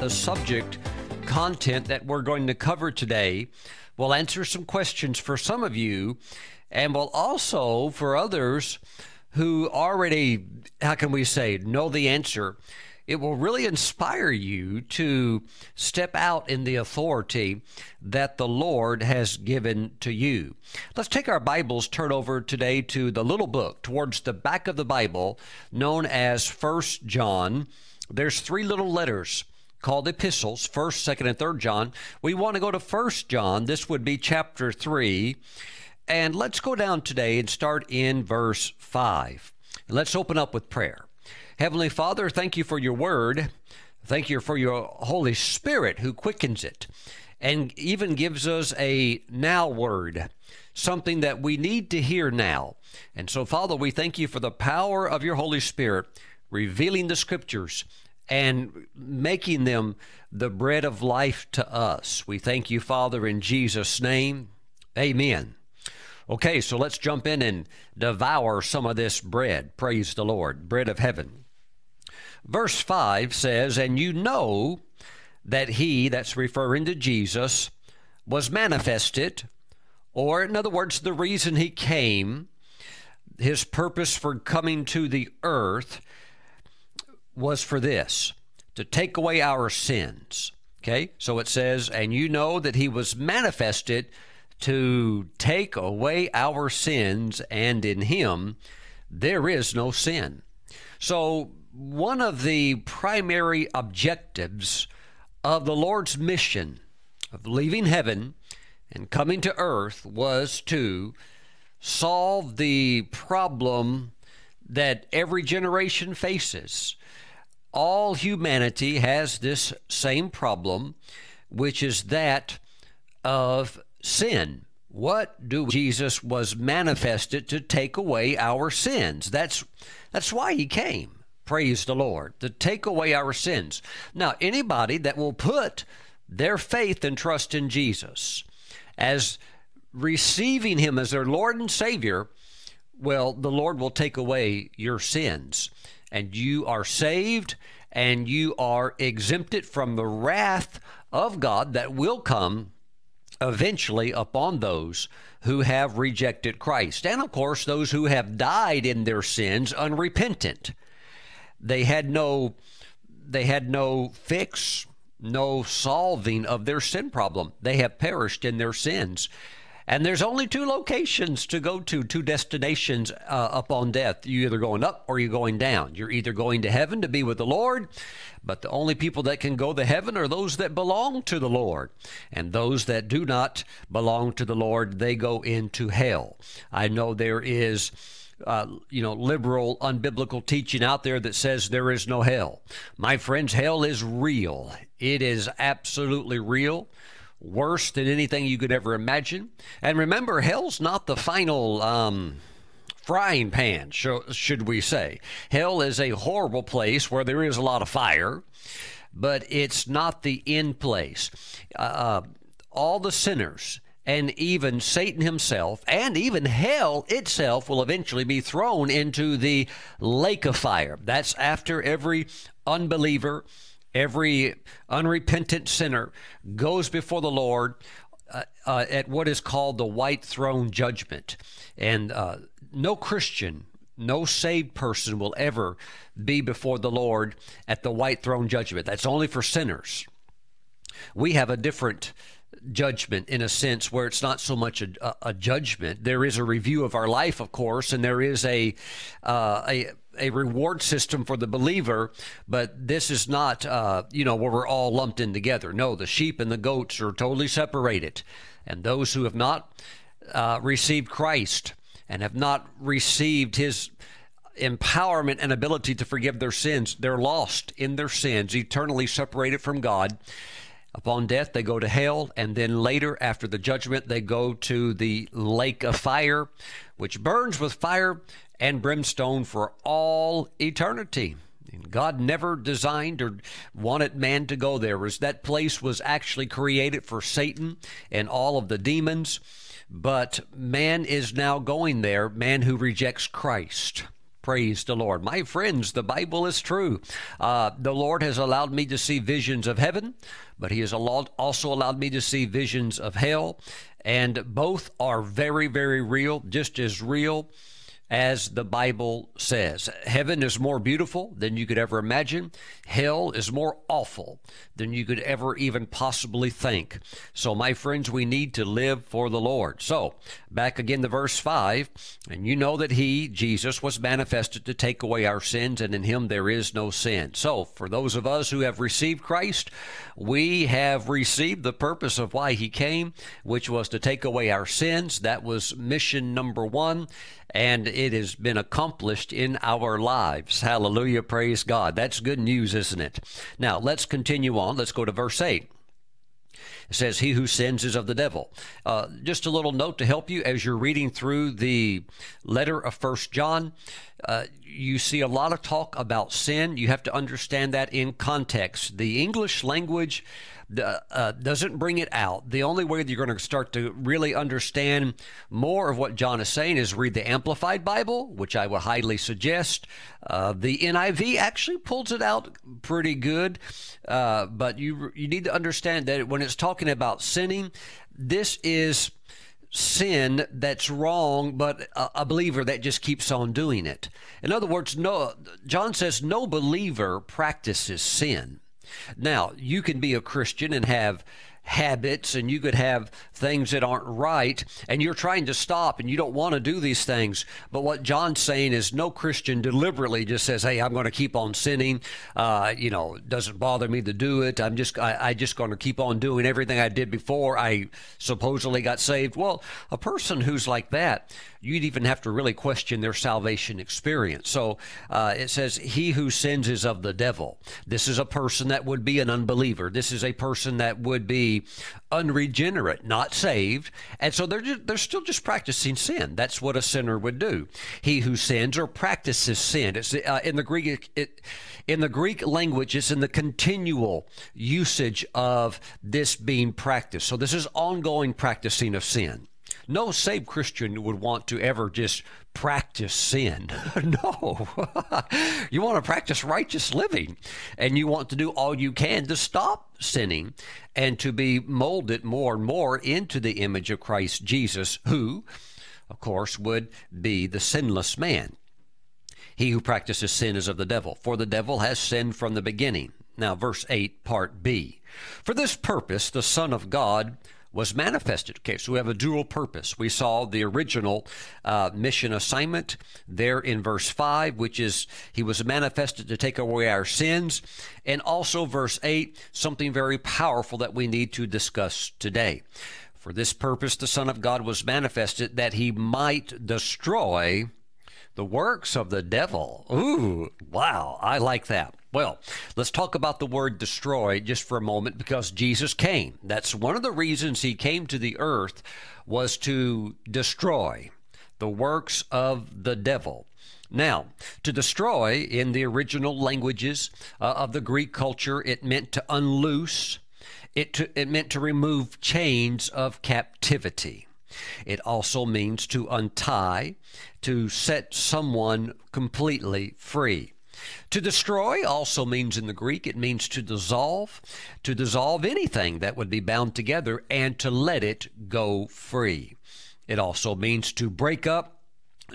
the subject content that we're going to cover today. We'll answer some questions for some of you, and we'll also, for others who already, how can we say, know the answer, it will really inspire you to step out in the authority that the Lord has given to you. Let's take our Bibles, turn over today to the little book towards the back of the Bible known as First John. There's three little letters called epistles, 1st, 2nd, and 3rd John. We want to go to 1st John. This would be chapter 3. And let's go down today and start in verse 5. And let's open up with prayer. Heavenly Father, thank you for your word. Thank you for your Holy Spirit who quickens it and even gives us a now word, something that we need to hear now. And so, Father, we thank you for the power of your Holy Spirit revealing the scriptures and making them the bread of life to us. We thank you, Father, in Jesus' name. Amen. Okay, so let's jump in and devour some of this bread. Praise the Lord, bread of heaven. Verse 5 says, And you know that he, that's referring to Jesus, was manifested, or in other words, the reason he came, his purpose for coming to the earth was for this to take away our sins. Okay, so it says, and you know that he was manifested to take away our sins, and in him there is no sin. So, one of the primary objectives of the Lord's mission of leaving heaven and coming to earth was to solve the problem that every generation faces all humanity has this same problem, which is that of sin. What do Jesus was manifested to take away our sins? That's that's why he came. Praise the Lord, to take away our sins. Now, anybody that will put their faith and trust in Jesus as receiving him as their Lord and Savior, well, the Lord will take away your sins and you are saved and you are exempted from the wrath of God that will come eventually upon those who have rejected Christ. And of course, those who have died in their sins unrepentant. They had no they had no fix, no solving of their sin problem. They have perished in their sins. And there's only two locations to go to, two destinations uh, upon death. You're either going up or you're going down. You're either going to heaven to be with the Lord, but the only people that can go to heaven are those that belong to the Lord. And those that do not belong to the Lord, they go into hell. I know there is. Uh, you know, liberal, unbiblical teaching out there that says there is no hell. My friends, hell is real. It is absolutely real worse than anything you could ever imagine. And remember, hell's not the final um, frying pan, should we say. Hell is a horrible place where there is a lot of fire, but it's not the end place. Uh, uh all the sinners and even Satan himself and even hell itself will eventually be thrown into the lake of fire. That's after every unbeliever Every unrepentant sinner goes before the Lord uh, uh, at what is called the white throne judgment. And uh, no Christian, no saved person will ever be before the Lord at the white throne judgment. That's only for sinners. We have a different judgment in a sense where it's not so much a, a, judgment. There is a review of our life, of course, and there is a, uh, a a reward system for the believer, but this is not, uh, you know, where we're all lumped in together. No, the sheep and the goats are totally separated. And those who have not uh, received Christ and have not received his empowerment and ability to forgive their sins, they're lost in their sins, eternally separated from God. Upon death, they go to hell, and then later, after the judgment, they go to the lake of fire, which burns with fire and brimstone for all eternity. God never designed or wanted man to go there. That place was actually created for Satan and all of the demons, but man is now going there, man who rejects Christ. Praise the Lord. My friends, the Bible is true. Uh, the Lord has allowed me to see visions of heaven, but He has also allowed me to see visions of hell. And both are very, very real, just as real as the Bible says. Heaven is more beautiful than you could ever imagine. Hell is more awful than you could ever even possibly think. So, my friends, we need to live for the Lord. So, back again to verse 5, and you know that He, Jesus, was manifested to take away our sins, and in Him there is no sin. So, for those of us who have received Christ, we have received the purpose of why He came, which was to take away our sins. That was mission number one and it has been accomplished in our lives. Hallelujah. Praise God. That's good news, isn't it? Now, let's continue on. Let's go to verse 8. Says, He who sins is of the devil. Uh, just a little note to help you as you're reading through the letter of First John. Uh, you see a lot of talk about sin. You have to understand that in context. The English language uh, doesn't bring it out. The only way that you're going to start to really understand more of what John is saying is read the Amplified Bible, which I would highly suggest. Uh, the NIV actually pulls it out pretty good, uh, but you you need to understand that when it's talking about sinning, this is sin that's wrong, but a, a, believer that just keeps on doing it. In other words, no, John says no believer practices sin. Now, you can be a Christian and have habits and you could have things that aren't right and you're trying to stop and you don't want to do these things but what john's saying is no christian deliberately just says hey i'm going to keep on sinning uh, you know doesn't bother me to do it i'm just I, I just going to keep on doing everything i did before i supposedly got saved well a person who's like that you'd even have to really question their salvation experience. So uh, it says, He who sins is of the devil. This is a person that would be an unbeliever. This is a person that would be unregenerate, not saved. And so they're, just, they're still just practicing sin. That's what a sinner would do. He who sins or practices sin. It's uh, in the Greek, it, in the Greek language, it's in the continual usage of this being practiced. So this is ongoing practicing of sin. No saved Christian would want to ever just practice sin. no. you want to practice righteous living and you want to do all you can to stop sinning and to be molded more and more into the image of Christ Jesus, who, of course, would be the sinless man. He who practices sin is of the devil, for the devil has sinned from the beginning. Now, verse 8, part B. For this purpose, the Son of God was manifested. Okay, so we have a dual purpose. We saw the original uh, mission assignment there in verse 5, which is he was manifested to take away our sins. And also, verse 8, something very powerful that we need to discuss today. For this purpose, the Son of God was manifested that he might destroy the works of the devil. Ooh, wow, I like that. Well, let's talk about the word destroy just for a moment because Jesus came. That's one of the reasons he came to the earth was to destroy the works of the devil. Now, to destroy in the original languages uh, of the Greek culture, it meant to unloose, it, to, it meant to remove chains of captivity. It also means to untie, to set someone completely free. To destroy also means in the Greek, it means to dissolve, to dissolve anything that would be bound together and to let it go free. It also means to break up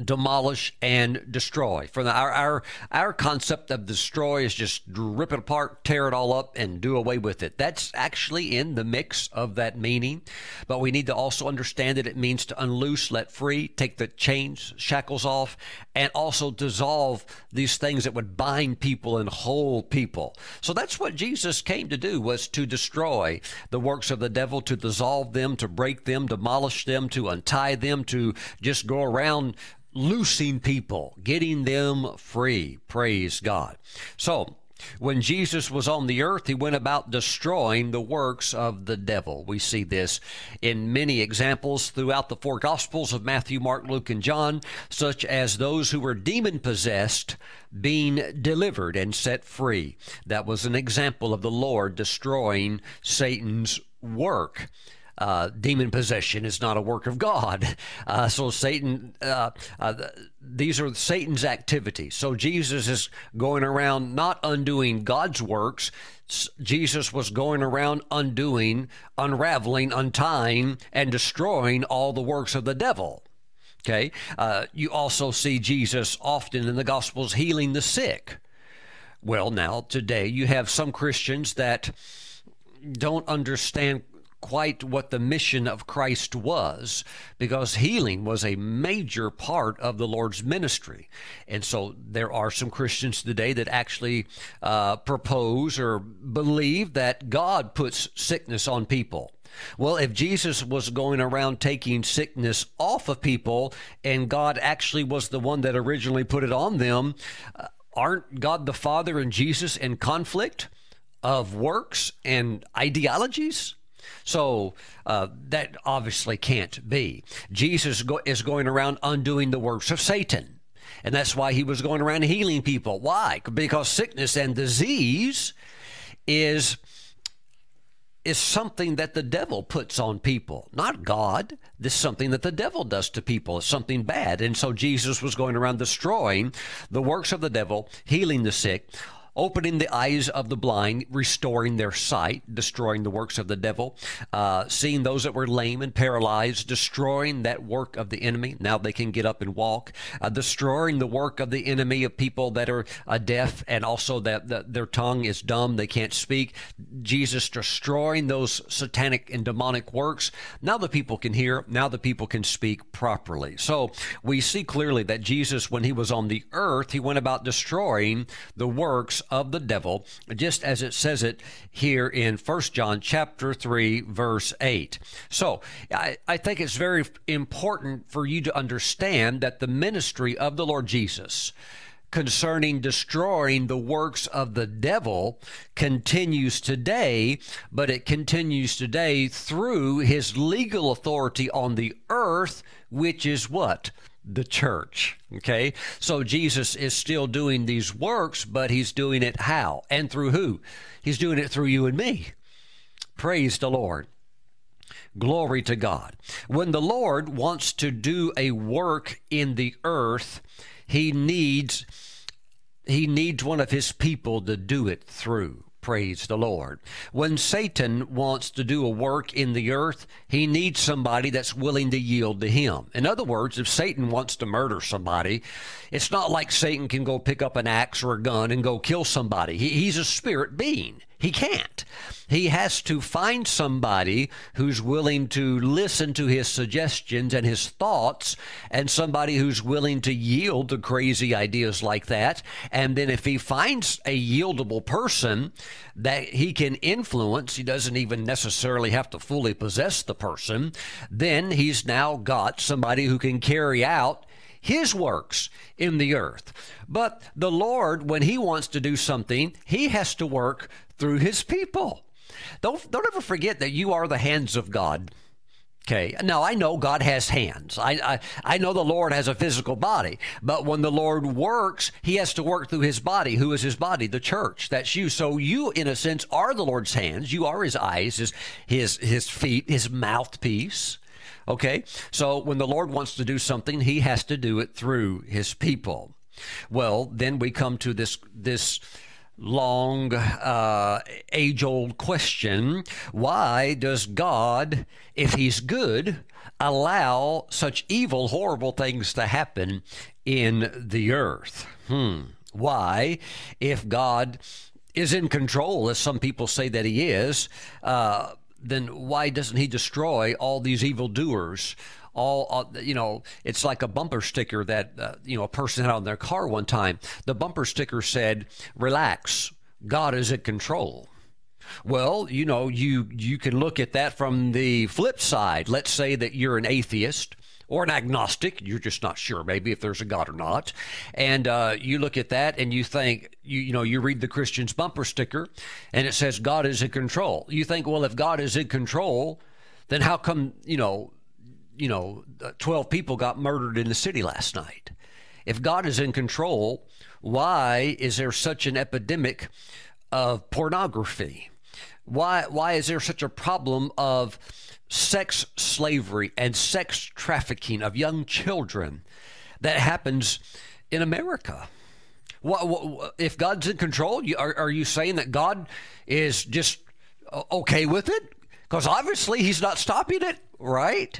demolish and destroy. For the, our our our concept of destroy is just rip it apart, tear it all up, and do away with it. That's actually in the mix of that meaning, but we need to also understand that it means to unloose, let free, take the chains, shackles off, and also dissolve these things that would bind people and hold people. So that's what Jesus came to do was to destroy the works of the devil, to dissolve them, to break them, demolish them, to untie them, to just go around loosing people, getting them free. Praise God. So, when Jesus was on the earth, he went about destroying the works of the devil. We see this in many examples throughout the four Gospels of Matthew, Mark, Luke, and John, such as those who were demon possessed being delivered and set free. That was an example of the Lord destroying Satan's work. Uh, demon possession is not a work of God. Uh, so Satan, uh, uh, these are Satan's activities. So Jesus is going around not undoing God's works. Jesus was going around undoing, unraveling, untying, and destroying all the works of the devil. Okay. Uh, you also see Jesus often in the Gospels healing the sick. Well, now, today you have some Christians that don't understand quite what the mission of Christ was because healing was a major part of the Lord's ministry. And so there are some Christians today that actually uh, propose or believe that God puts sickness on people. Well, if Jesus was going around taking sickness off of people and God actually was the one that originally put it on them, uh, aren't God the Father and Jesus in conflict of works and ideologies? So uh, that obviously can't be. Jesus go- is going around undoing the works of Satan. And that's why he was going around healing people. Why? Because sickness and disease is is something that the devil puts on people, not God. This is something that the devil does to people. It's something bad. And so Jesus was going around destroying the works of the devil, healing the sick, opening the eyes of the blind, restoring their sight, destroying the works of the devil, uh, seeing those that were lame and paralyzed, destroying that work of the enemy. Now they can get up and walk, uh, destroying the work of the enemy of people that are uh, deaf and also that, that their tongue is dumb, they can't speak. Jesus destroying those satanic and demonic works. Now the people can hear, now the people can speak properly. So we see clearly that Jesus, when he was on the earth, he went about destroying the works of the devil, just as it says it here in 1 John chapter 3, verse 8. So I, I think it's very important for you to understand that the ministry of the Lord Jesus concerning destroying the works of the devil continues today, but it continues today through his legal authority on the earth, which is what? The church. Okay? So Jesus is still doing these works, but he's doing it how? And through who? He's doing it through you and me. Praise the Lord. Glory to God. When the Lord wants to do a work in the earth, he needs he needs one of his people to do it through. Praise the Lord. When Satan wants to do a work in the earth, he needs somebody that's willing to yield to him. In other words, if Satan wants to murder somebody, it's not like Satan can go pick up an axe or a gun and go kill somebody. He, he's a spirit being. He can't. He has to find somebody who's willing to listen to his suggestions and his thoughts, and somebody who's willing to yield to crazy ideas like that. And then, if he finds a yieldable person that he can influence, he doesn't even necessarily have to fully possess the person, then he's now got somebody who can carry out his works in the earth. But the Lord, when he wants to do something, he has to work through his people. Don't, don't ever forget that you are the hands of God. Okay. Now I know God has hands. I, I, I know the Lord has a physical body, but when the Lord works, He has to work through His body. Who is His body? The church. That's you. So you, in a sense, are the Lord's hands. You are His eyes, His His His feet, His mouthpiece. Okay. So when the Lord wants to do something, He has to do it through His people. Well, then we come to this this long, uh, age old question why does God, if He's good, allow such evil, horrible things to happen in the earth? Hmm. Why, if God is in control, as some people say that He is, uh, then why doesn't He destroy all these evildoers? All, uh, you know, it's like a bumper sticker that, uh, you know, a person had on their car one time. The bumper sticker said, relax, God is in control. Well, you know, you you can look at that from the flip side. Let's say that you're an atheist or an agnostic. You're just not sure, maybe if there's a God or not. And uh, you look at that and you think, you you know, you read the Christian's bumper sticker, and it says God is in control. You think, well, if God is in control, then how come you know you know, uh, 12 people got murdered in the city last night. If God is in control, why is there such an epidemic of pornography? Why, why is there such a problem of sex slavery and sex trafficking of young children that happens in America? What, what, if God's in control, are, are you saying that God is just okay with it? Because obviously He's not stopping it, right?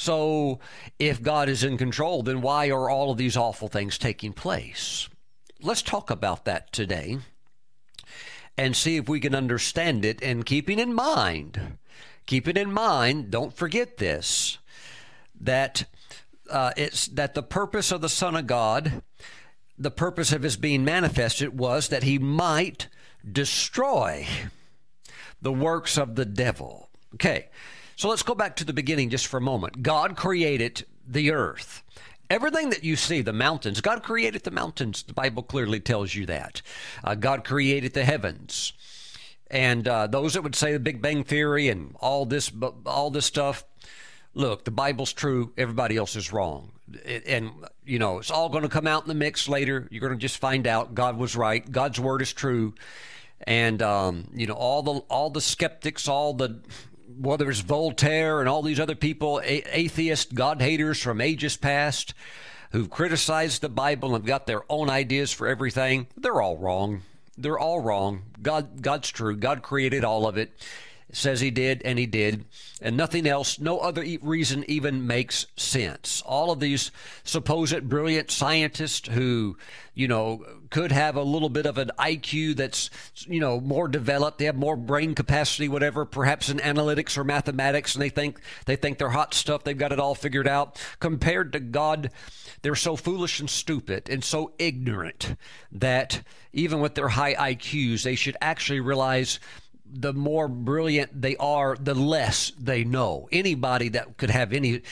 So, if God is in control, then why are all of these awful things taking place? Let's talk about that today and see if we can understand it and keeping in mind, keeping in mind, don't forget this, that uh, it's that the purpose of the Son of God, the purpose of his being manifested was that he might destroy the works of the devil. Okay, so let's go back to the beginning just for a moment. God created the earth. Everything that you see, the mountains, God created the mountains. The Bible clearly tells you that. Uh, God created the heavens. And uh, those that would say the Big Bang Theory and all this, all this stuff, look, the Bible's true. Everybody else is wrong. And, you know, it's all going to come out in the mix later. You're going to just find out God was right. God's word is true. And, um, you know, all the, all the skeptics, all the, whether it's Voltaire and all these other people, a- atheist God haters from ages past, who've criticized the Bible and got their own ideas for everything, they're all wrong. They're all wrong. God, God's true. God created all of it says he did, and he did, and nothing else, no other reason even makes sense. All of these supposed brilliant scientists who, you know, could have a little bit of an IQ that's, you know, more developed, they have more brain capacity, whatever, perhaps in analytics or mathematics, and they think they think they're hot stuff, they've got it all figured out. Compared to God, they're so foolish and stupid and so ignorant that even with their high IQs, they should actually realize the more brilliant they are, the less they know. Anybody that could have any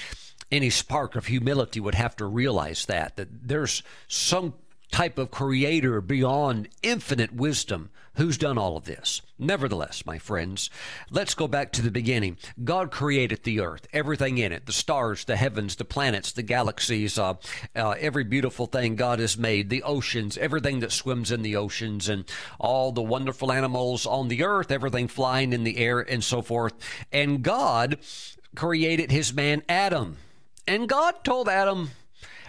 any spark of humility would have to realize that that there's some type of creator beyond infinite wisdom who's done all of this. Nevertheless, my friends, let's go back to the beginning. God created the earth, everything in it the stars, the heavens, the planets, the galaxies, uh, uh, every beautiful thing God has made, the oceans, everything that swims in the oceans, and all the wonderful animals on the earth, everything flying in the air, and so forth. And God created his man Adam. And God told Adam,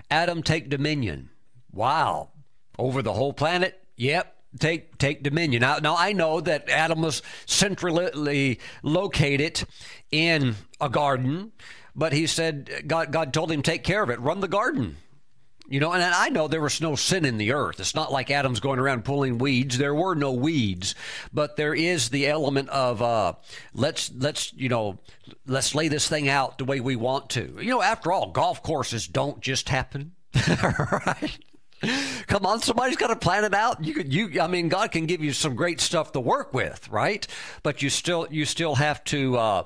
Adam, take dominion. Wow. Over the whole planet? Yep. Take take dominion. Now, now I know that Adam was centrally located in a garden, but he said God God told him take care of it, run the garden. You know, and I know there was no sin in the earth. It's not like Adam's going around pulling weeds. There were no weeds, but there is the element of uh, let's let's you know let's lay this thing out the way we want to. You know, after all, golf courses don't just happen, right? Come on, somebody's got to plan it out. You could, you, I mean, God can give you some great stuff to work with, right? But you still, you still have to, uh,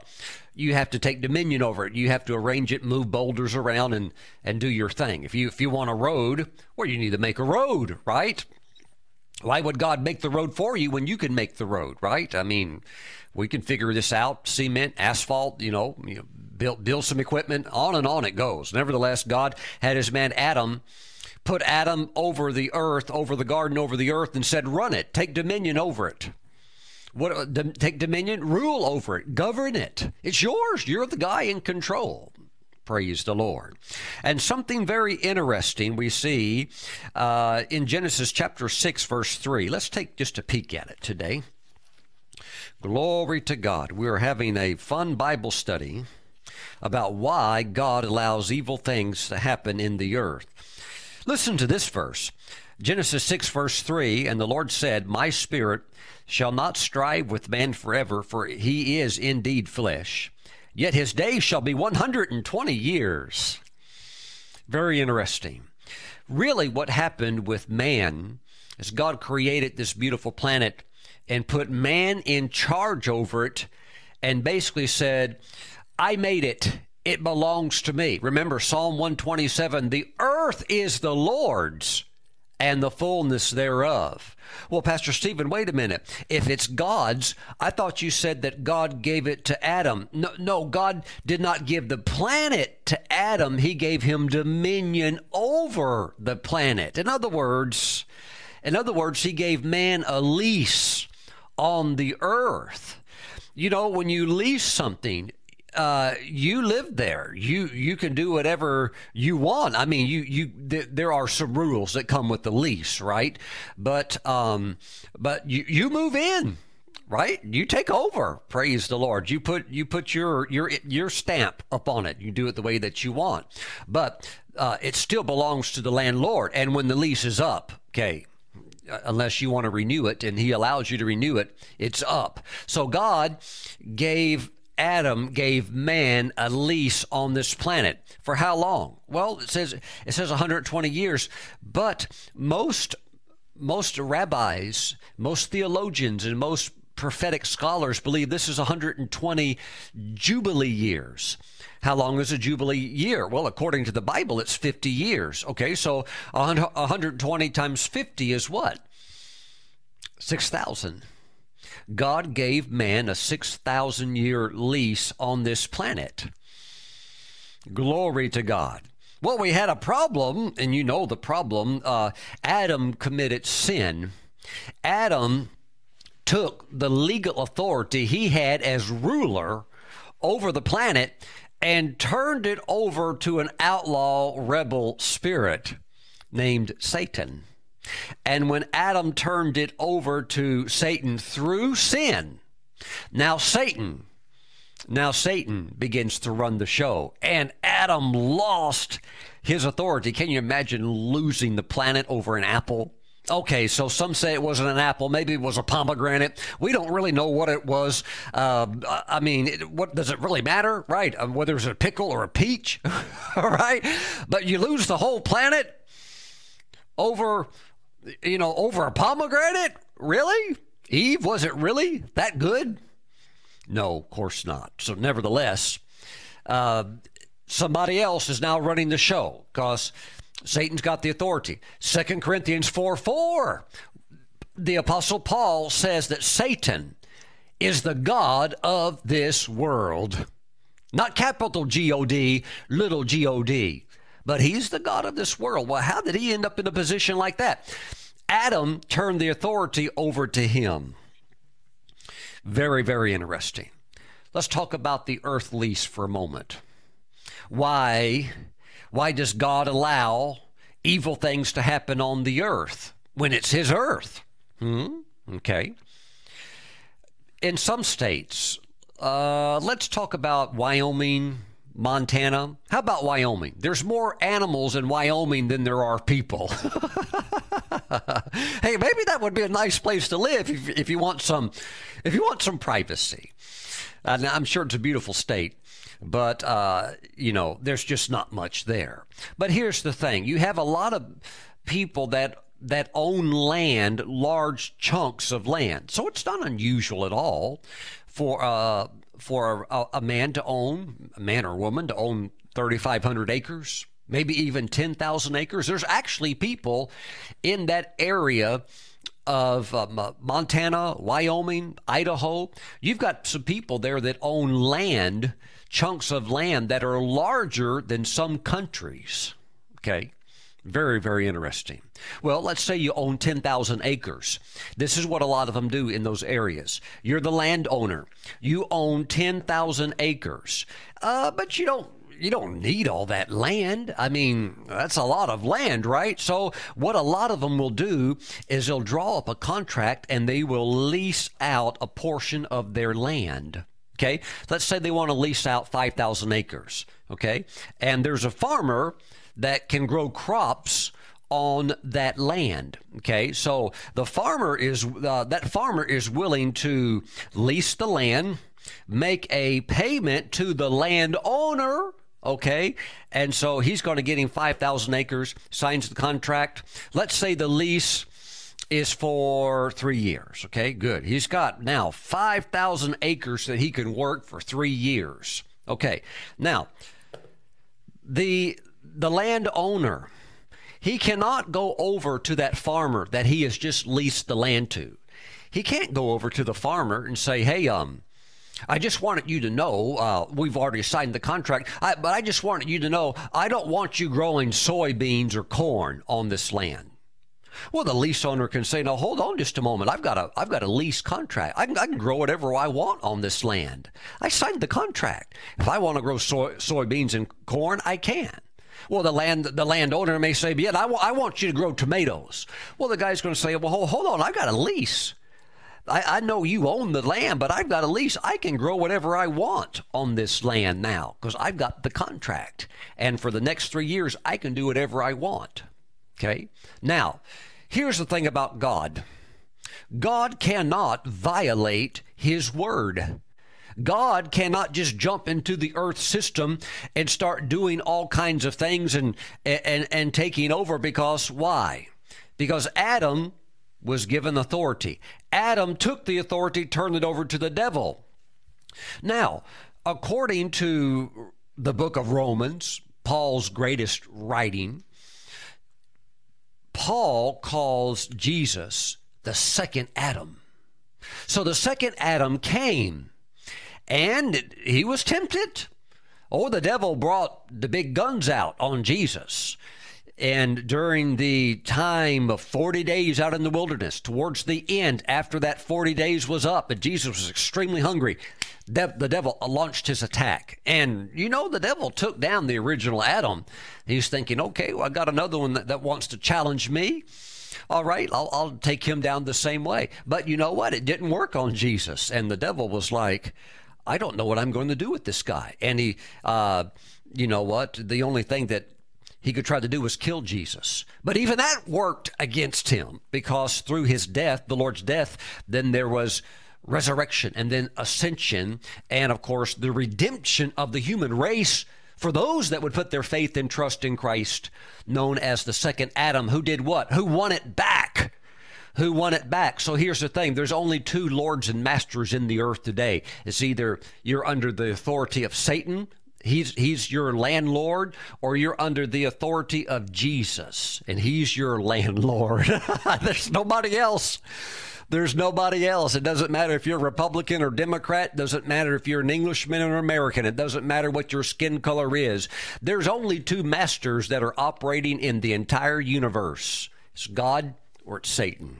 you have to take dominion over it. You have to arrange it, move boulders around, and and do your thing. If you if you want a road, well, you need to make a road, right? Why would God make the road for you when you can make the road, right? I mean, we can figure this out: cement, asphalt, you know, you know build build some equipment, on and on it goes. Nevertheless, God had His man Adam put Adam over the earth, over the garden, over the earth, and said, Run it, take dominion over it. What, uh, take dominion, rule over it, govern it. It's yours. You're the guy in control. Praise the Lord. And something very interesting we see uh, in Genesis chapter 6, verse 3. Let's take just a peek at it today. Glory to God. We're having a fun Bible study about why God allows evil things to happen in the earth. Listen to this verse Genesis 6, verse 3 And the Lord said, My spirit shall not strive with man forever, for he is indeed flesh. Yet his days shall be 120 years. Very interesting. Really, what happened with man is God created this beautiful planet and put man in charge over it and basically said, I made it it belongs to me. Remember Psalm 127 the earth is the Lord's and the fullness thereof. Well, Pastor Stephen, wait a minute. If it's God's, I thought you said that God gave it to Adam. No, no, God did not give the planet to Adam. He gave him dominion over the planet. In other words, in other words, he gave man a lease on the earth. You know, when you lease something, uh, you live there. You you can do whatever you want. I mean, you you th- there are some rules that come with the lease, right? But um, but you you move in right? You take over. Praise the Lord. You put you put your your your stamp upon it. You do it the way that you want, but uh, it still belongs to the landlord. And when the lease is up, okay, uh, unless you want to renew it, and He allows you to renew it, it's up. So God gave Adam gave man a lease on this planet for how long? Well, it says it says 120 years, but most most rabbis, most theologians, and most prophetic scholars believe this is 120 Jubilee years. How long is a Jubilee year? Well, according to the Bible, it's 50 years. Okay, so 120 times 50 is what? 6,000. God gave man a 6,000 year lease on this planet. Glory to God. Well, we had a problem, and you know the problem. Uh, Adam committed sin. Adam took the legal authority he had as ruler over the planet and turned it over to an outlaw rebel spirit named Satan. And when Adam turned it over to Satan through sin, now Satan, now Satan begins to run the show. And Adam lost his authority. Can you imagine losing the planet over an apple? Okay, so some say it wasn't an apple. Maybe it was a pomegranate. We don't really know what it was. Uh, I mean, it, what does it really matter, right? Uh, whether it's a pickle or a peach, all right? But you lose the whole planet over, you know, over a pomegranate? Really? Eve, was it really that good? No, of course not. So, nevertheless, uh, somebody else is now running the show because Satan's got the authority. Second Corinthians 4 4. The Apostle Paul says that Satan is the God of this world. Not capital G O D, little G O D, but he's the God of this world. Well, how did he end up in a position like that? Adam turned the authority over to him. Very, very interesting. Let's talk about the earth lease for a moment. Why why does God allow evil things to happen on the earth when it's His earth? Hmm? Okay. In some states, uh, let's talk about Wyoming, Montana. How about Wyoming? There's more animals in Wyoming than there are people. hey, maybe that would be a nice place to live if, if you want some if you want some privacy. I'm sure it's a beautiful state but uh, you know, there's just not much there. But here's the thing: you have a lot of people that that own land, large chunks of land. So it's not unusual at all for uh, for a, a man to own, a man or woman to own 3,500 acres, maybe even 10,000 acres. There's actually people in that area of um, Montana, Wyoming, Idaho. You've got some people there that own land chunks of land that are larger than some countries. Okay. Very, very interesting. Well, let's say you own 10,000 acres. This is what a lot of them do in those areas. You're the landowner. You own 10,000 acres, uh, but you don't you don't need all that land. I mean, that's a lot of land, right? So, what a lot of them will do is they'll draw up a contract and they will lease out a portion of their land. Okay, let's say they want to lease out 5,000 acres. Okay, and there's a farmer that can grow crops on that land. Okay, so the farmer is uh, that farmer is willing to lease the land, make a payment to the landowner. Okay, and so he's going to get him 5,000 acres, signs the contract. Let's say the lease is for three years. Okay, good. He's got now 5,000 acres that he can work for three years. Okay, now the the landowner he cannot go over to that farmer that he has just leased the land to. He can't go over to the farmer and say, "Hey, um, I just wanted you to know uh, we've already signed the contract, I, but I just wanted you to know I don't want you growing soybeans or corn on this land." Well, the lease owner can say, "No, hold on just a moment. I've got a I've got a lease contract. I can, I can grow whatever I want on this land. I signed the contract. If I want to grow soy, soybeans and corn, I can." Well, the land the landowner may say, "Yeah, I, I want you to grow tomatoes." Well, the guy's going to say, "Well, hold, hold on. I've got a lease. I, I know you own the land, but I've got a lease. I can grow whatever I want on this land now because I've got the contract. And for the next three years, I can do whatever I want." Okay. Now, here's the thing about God God cannot violate His word. God cannot just jump into the earth system and start doing all kinds of things and, and, and taking over because why? Because Adam was given authority. Adam took the authority, turned it over to the devil. Now, according to the book of Romans, Paul's greatest writing, Paul calls Jesus the second Adam. So the second Adam came and he was tempted. Oh, the devil brought the big guns out on Jesus. And during the time of 40 days out in the wilderness, towards the end, after that 40 days was up and Jesus was extremely hungry, the, the devil launched his attack. And you know, the devil took down the original Adam. He's thinking, okay, well, I got another one that, that wants to challenge me. All right, I'll, I'll take him down the same way. But you know what? It didn't work on Jesus. And the devil was like, I don't know what I'm going to do with this guy. And he, uh, you know what? The only thing that he could try to do was kill Jesus. But even that worked against him because through his death, the Lord's death, then there was resurrection and then ascension and of course the redemption of the human race for those that would put their faith and trust in Christ, known as the second Adam, who did what? Who won it back? Who won it back? So here's the thing there's only two lords and masters in the earth today. It's either you're under the authority of Satan, He's he's your landlord, or you're under the authority of Jesus, and he's your landlord. There's nobody else. There's nobody else. It doesn't matter if you're Republican or Democrat. It doesn't matter if you're an Englishman or American. It doesn't matter what your skin color is. There's only two masters that are operating in the entire universe. It's God or it's Satan.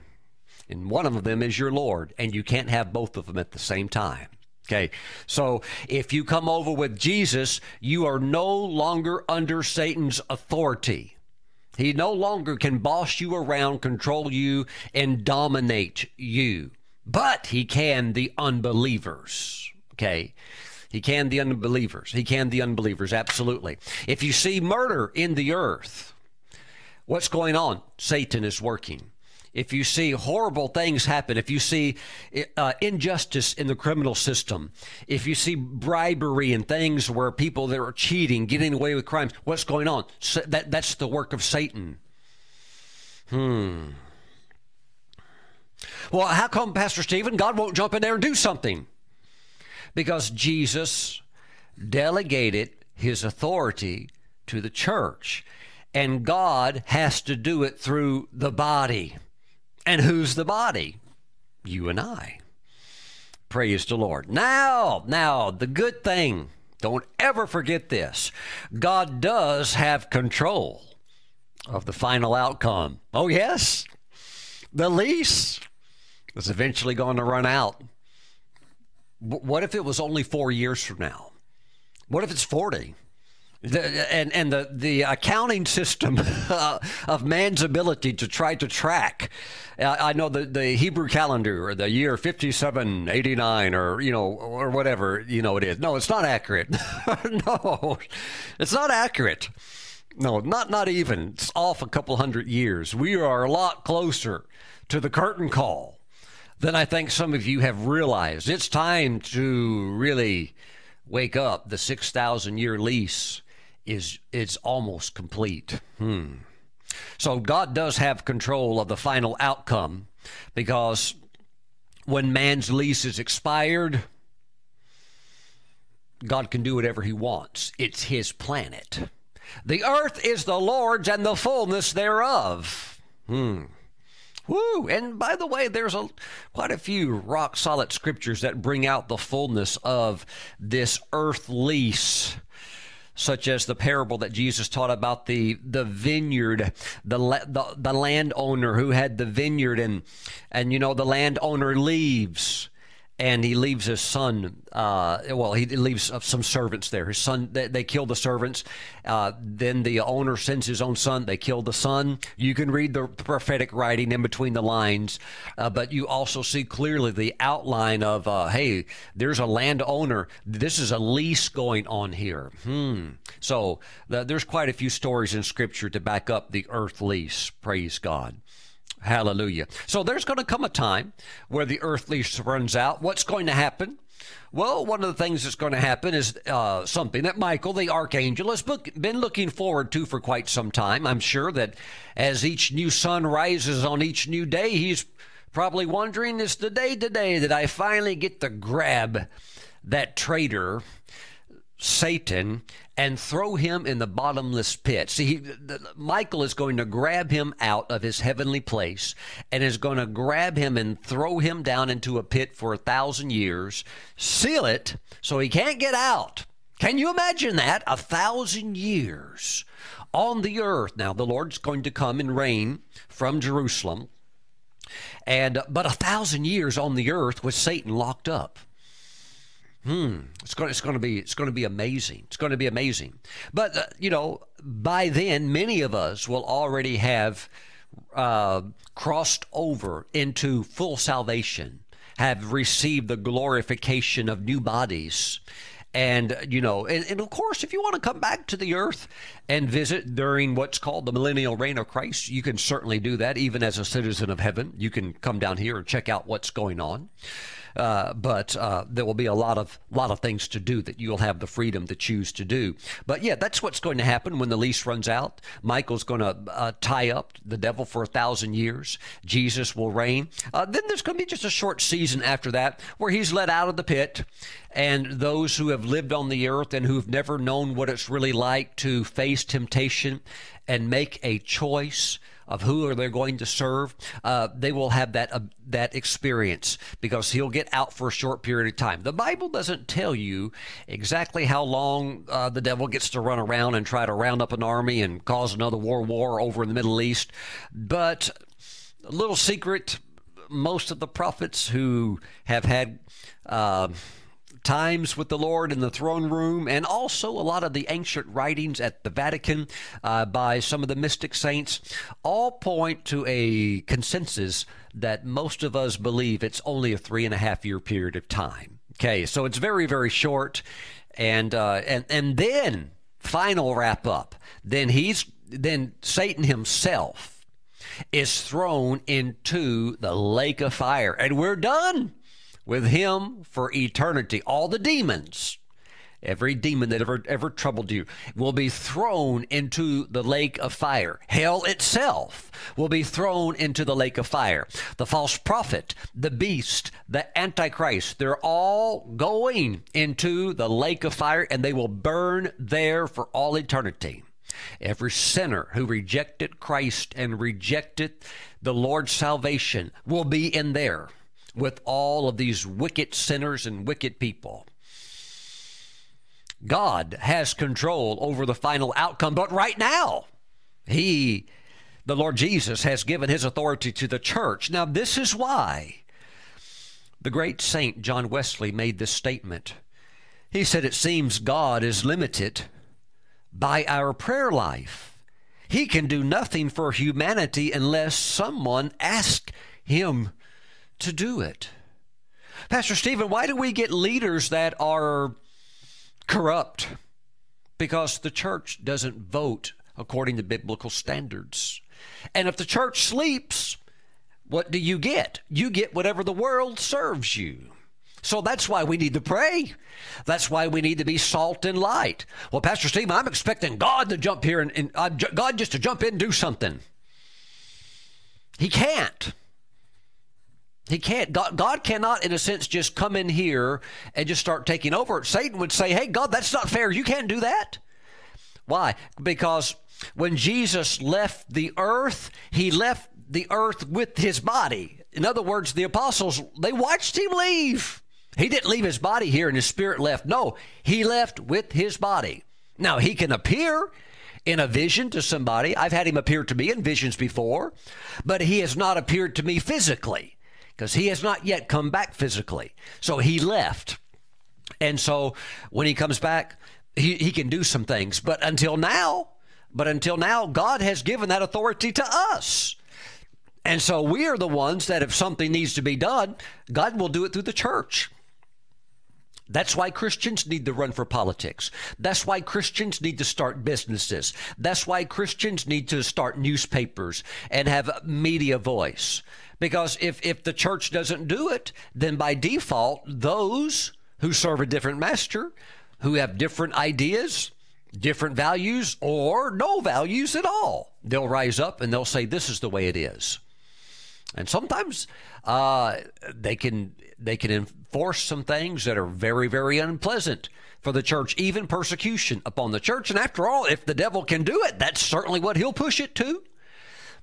And one of them is your Lord, and you can't have both of them at the same time. Okay, so if you come over with Jesus, you are no longer under Satan's authority. He no longer can boss you around, control you, and dominate you. But he can the unbelievers. Okay, he can the unbelievers. He can the unbelievers, absolutely. If you see murder in the earth, what's going on? Satan is working if you see horrible things happen, if you see uh, injustice in the criminal system, if you see bribery and things where people that are cheating, getting away with crimes, what's going on? So that, that's the work of Satan. Hmm. Well, how come, Pastor Stephen, God won't jump in there and do something? Because Jesus delegated his authority to the church, and God has to do it through the body. And who's the body? You and I. Praise the Lord. Now, now, the good thing, don't ever forget this God does have control of the final outcome. Oh, yes, the lease is eventually going to run out. What if it was only four years from now? What if it's 40? The, and and the the accounting system uh, of man's ability to try to track. Uh, I know the the Hebrew calendar or the year fifty seven eighty nine or you know or whatever you know it is. No, it's not accurate. no, it's not accurate. No, not not even. It's off a couple hundred years. We are a lot closer to the curtain call than I think some of you have realized. It's time to really wake up. The six thousand year lease is it's almost complete. Hmm. So God does have control of the final outcome because when man's lease is expired, God can do whatever he wants. It's his planet. The earth is the Lord's and the fullness thereof. Hmm. Woo! And by the way, there's a quite a few rock solid scriptures that bring out the fullness of this earth lease such as the parable that Jesus taught about the the vineyard, the the, the landowner who had the vineyard, and and you know the landowner leaves and he leaves his son. Uh, well, he leaves some servants there. His son, they, they kill the servants. Uh, then the owner sends his own son. They kill the son. You can read the prophetic writing in between the lines, uh, but you also see clearly the outline of, uh, hey, there's a landowner. This is a lease going on here. Hmm. So the, there's quite a few stories in Scripture to back up the earth lease. Praise God. Hallelujah. So there's going to come a time where the earth lease runs out. What's going to happen? Well, one of the things that's going to happen is uh, something that Michael, the archangel, has been looking forward to for quite some time. I'm sure that as each new sun rises on each new day, he's probably wondering, is the day today that I finally get to grab that traitor Satan and throw him in the bottomless pit. See, he, Michael is going to grab him out of his heavenly place and is going to grab him and throw him down into a pit for a thousand years, seal it so he can't get out. Can you imagine that? A thousand years on the earth. Now, the Lord's going to come and reign from Jerusalem. And but a thousand years on the earth with Satan locked up. Hmm. It's going. It's going to be. It's going to be amazing. It's going to be amazing. But uh, you know, by then, many of us will already have uh, crossed over into full salvation, have received the glorification of new bodies, and you know, and, and, of course, if you want to come back to the earth and visit during what's called the millennial reign of Christ, you can certainly do that. Even as a citizen of heaven, you can come down here and check out what's going on. Uh, but uh, there will be a lot of lot of things to do that you'll have the freedom to choose to do. But yeah, that's what's going to happen when the lease runs out. Michael's going to uh, tie up the devil for a thousand years. Jesus will reign. Uh, then there's going to be just a short season after that where he's let out of the pit, and those who have lived on the earth and who've never known what it's really like to face temptation and make a choice of who are they going to serve, uh, they will have that uh, that experience because he'll get out for a short period of time. The Bible doesn't tell you exactly how long uh, the devil gets to run around and try to round up an army and cause another war war over in the Middle East, but a little secret: most of the prophets who have had uh, times with the Lord in the throne room, and also a lot of the ancient writings at the Vatican uh, by some of the mystic saints, all point to a consensus that most of us believe it's only a three and a half year period of time. Okay, so it's very, very short. And, uh, and, and then, final wrap up, then he's, then Satan himself is thrown into the lake of fire. And we're done with him for eternity. All the demons, every demon that ever ever troubled you, will be thrown into the lake of fire. Hell itself will be thrown into the lake of fire. The false prophet, the beast, the antichrist, they're all going into the lake of fire and they will burn there for all eternity. Every sinner who rejected Christ and rejected the Lord's salvation will be in there with all of these wicked sinners and wicked people. God has control over the final outcome, but right now, He, the Lord Jesus, has given His authority to the church. Now, this is why the great saint John Wesley made this statement. He said, It seems God is limited by our prayer life. He can do nothing for humanity unless someone asks Him to do it. Pastor Stephen, why do we get leaders that are corrupt? Because the church doesn't vote according to biblical standards. And if the church sleeps, what do you get? You get whatever the world serves you. So that's why we need to pray. That's why we need to be salt and light. Well, Pastor Steve, I'm expecting God to jump here and, and uh, God just to jump in and do something. He can't. He can't. God, God cannot, in a sense, just come in here and just start taking over. Satan would say, "Hey, God, that's not fair. You can't do that." Why? Because when Jesus left the earth, he left the earth with his body. In other words, the apostles they watched him leave. He didn't leave his body here and his spirit left. No, he left with his body. Now, he can appear in a vision to somebody. I've had him appear to me in visions before, but he has not appeared to me physically because he has not yet come back physically. So he left. And so when he comes back, he, he can do some things. But until now, but until now, God has given that authority to us. And so we are the ones that if something needs to be done, God will do it through the church. That's why Christians need to run for politics. That's why Christians need to start businesses. That's why Christians need to start newspapers and have media voice. Because if, if the church doesn't do it, then by default, those who serve a different master, who have different ideas, different values, or no values at all, they'll rise up and they'll say, This is the way it is. And sometimes uh, they can they can enforce some things that are very very unpleasant for the church, even persecution upon the church. And after all, if the devil can do it, that's certainly what he'll push it to.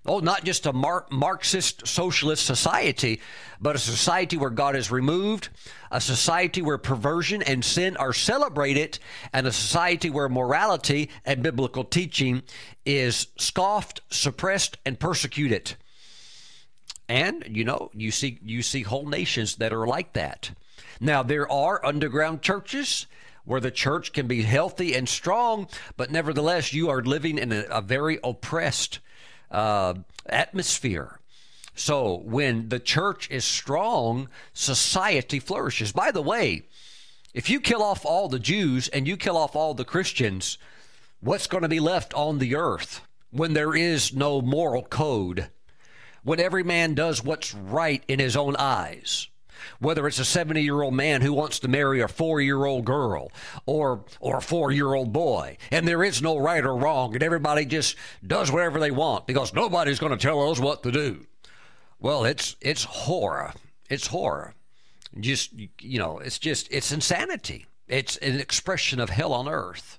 Oh, not just a Mar- Marxist socialist society, but a society where God is removed, a society where perversion and sin are celebrated, and a society where morality and biblical teaching is scoffed, suppressed, and persecuted. And you know, you see you see whole nations that are like that. Now there are underground churches where the church can be healthy and strong, but nevertheless you are living in a, a very oppressed uh, atmosphere. So when the church is strong, society flourishes. By the way, if you kill off all the Jews and you kill off all the Christians, what's going to be left on the earth when there is no moral code? when every man does what's right in his own eyes. Whether it's a 70 year old man who wants to marry a four year old girl or, or a four year old boy, and there is no right or wrong, and everybody just does whatever they want because nobody's going to tell us what to do. Well, it's, it's horror. It's horror. Just, you know, it's just, it's insanity. It's an expression of hell on earth.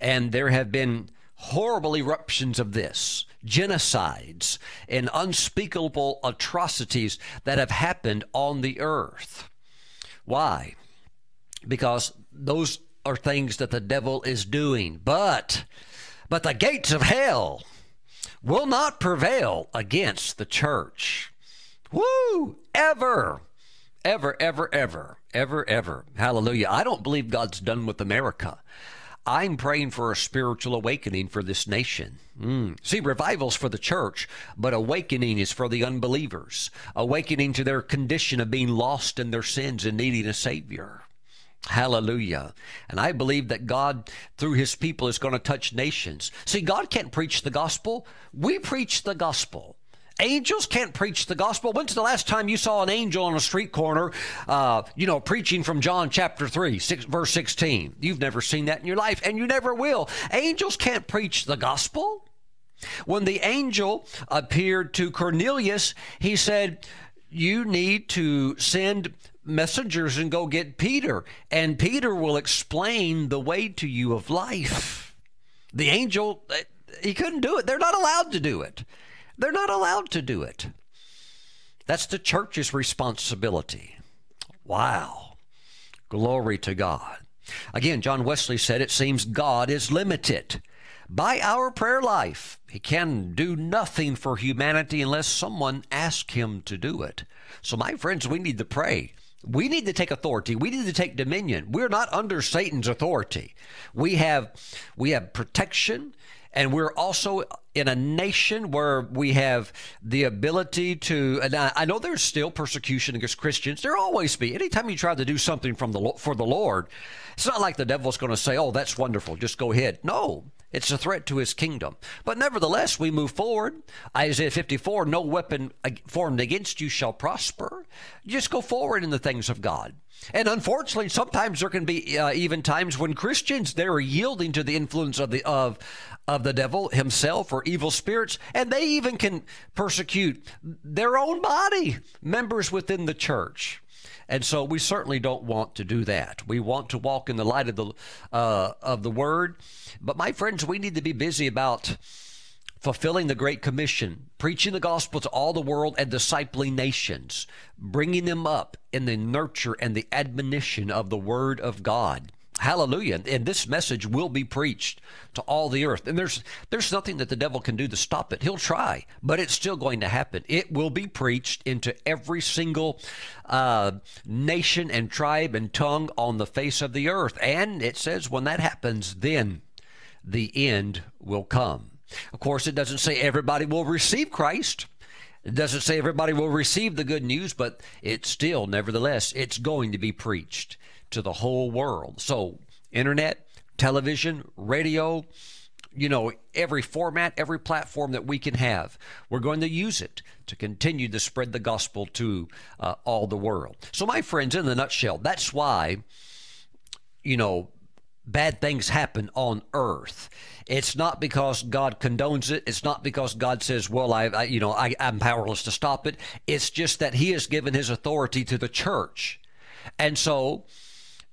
And there have been horrible eruptions of this, genocides, and unspeakable atrocities that have happened on the earth. Why? Because those are things that the devil is doing. But but the gates of hell will not prevail against the church. Woo! Ever. Ever, ever, ever, ever, ever. Hallelujah. I don't believe God's done with America. I'm praying for a spiritual awakening for this nation. Mm. See, revival's for the church, but awakening is for the unbelievers. Awakening to their condition of being lost in their sins and needing a Savior. Hallelujah. And I believe that God, through His people, is going to touch nations. See, God can't preach the gospel. We preach the gospel. Angels can't preach the gospel. When's the last time you saw an angel on a street corner, uh, you know, preaching from John chapter 3, six, verse 16? You've never seen that in your life, and you never will. Angels can't preach the gospel. When the angel appeared to Cornelius, he said, You need to send messengers and go get Peter, and Peter will explain the way to you of life. The angel, he couldn't do it. They're not allowed to do it. They're not allowed to do it. That's the church's responsibility. Wow. Glory to God. Again, John Wesley said it seems God is limited by our prayer life. He can do nothing for humanity unless someone asks him to do it. So, my friends, we need to pray. We need to take authority. We need to take dominion. We're not under Satan's authority. We have we have protection and we're also in a nation where we have the ability to, and I, I, know there's still persecution against Christians. There always be. Anytime you try to do something from the for the Lord, it's not like the devil's going to say, "Oh, that's wonderful, just go ahead." No, it's a threat to his kingdom. But nevertheless, we move forward. Isaiah 54: No weapon formed against you shall prosper. Just go forward in the things of God. And unfortunately, sometimes there can be uh, even times when Christians they're yielding to the influence of the of of the devil himself or evil spirits, and they even can persecute their own body, members within the church. And so we certainly don't want to do that. We want to walk in the light of the uh, of the word. But my friends, we need to be busy about fulfilling the Great Commission, preaching the gospel to all the world and discipling nations, bringing them up in the nurture and the admonition of the Word of God. Hallelujah. And this message will be preached to all the earth. And there's there's nothing that the devil can do to stop it. He'll try, but it's still going to happen. It will be preached into every single uh, nation and tribe and tongue on the face of the earth. And it says when that happens, then the end will come. Of course, it doesn't say everybody will receive Christ. It doesn't say everybody will receive the good news, but it's still, nevertheless, it's going to be preached to the whole world. So, internet, television, radio, you know, every format, every platform that we can have, we're going to use it to continue to spread the gospel to uh, all the world. So, my friends, in the nutshell, that's why, you know, bad things happen on earth. It's not because God condones it. It's not because God says, well, I, I you know, I, I'm powerless to stop it. It's just that he has given his authority to the church. And so,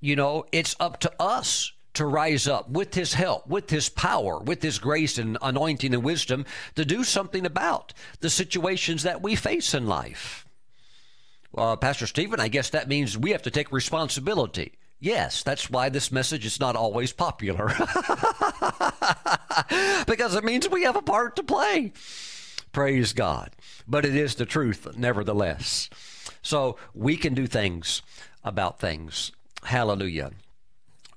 you know, it's up to us to rise up with his help, with his power, with his grace and anointing and wisdom to do something about the situations that we face in life. Uh, Pastor Stephen, I guess that means we have to take responsibility. Yes, that's why this message is not always popular. because it means we have a part to play. Praise God. But it is the truth, nevertheless. So we can do things about things. Hallelujah.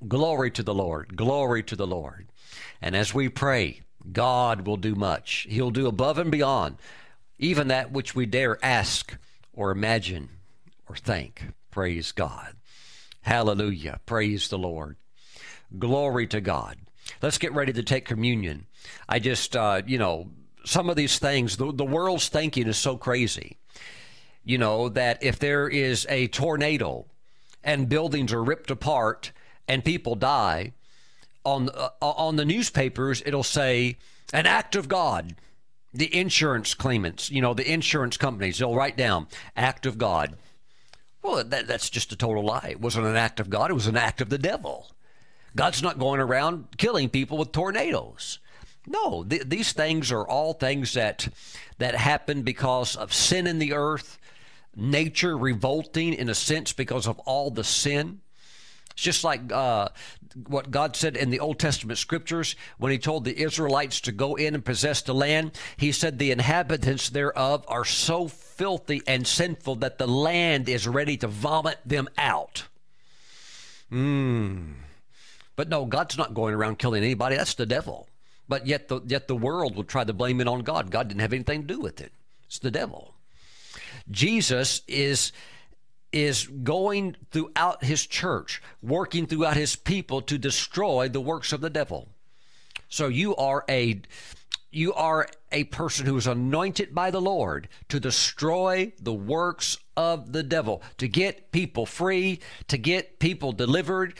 Glory to the Lord. Glory to the Lord. And as we pray, God will do much. He'll do above and beyond even that which we dare ask or imagine or think. Praise God. Hallelujah. Praise the Lord. Glory to God. Let's get ready to take communion. I just, uh, you know, some of these things, the, the world's thinking is so crazy. You know, that if there is a tornado and buildings are ripped apart and people die, on uh, on the newspapers it'll say an act of God. The insurance claimants, you know, the insurance companies, they'll write down act of God. Well, that, that's just a total lie. It wasn't an act of God, it was an act of the devil. God's not going around killing people with tornadoes. No, th- these things are all things that that happen because of sin in the earth, nature revolting in a sense because of all the sin. It's just like uh, what God said in the Old Testament scriptures when He told the Israelites to go in and possess the land. He said, The inhabitants thereof are so filthy and sinful that the land is ready to vomit them out. Hmm. But no, God's not going around killing anybody. That's the devil. But yet the, yet the world will try to blame it on God. God didn't have anything to do with it. It's the devil. Jesus is is going throughout his church, working throughout his people to destroy the works of the devil. So you are a you are a person who is anointed by the Lord to destroy the works of the devil, to get people free, to get people delivered,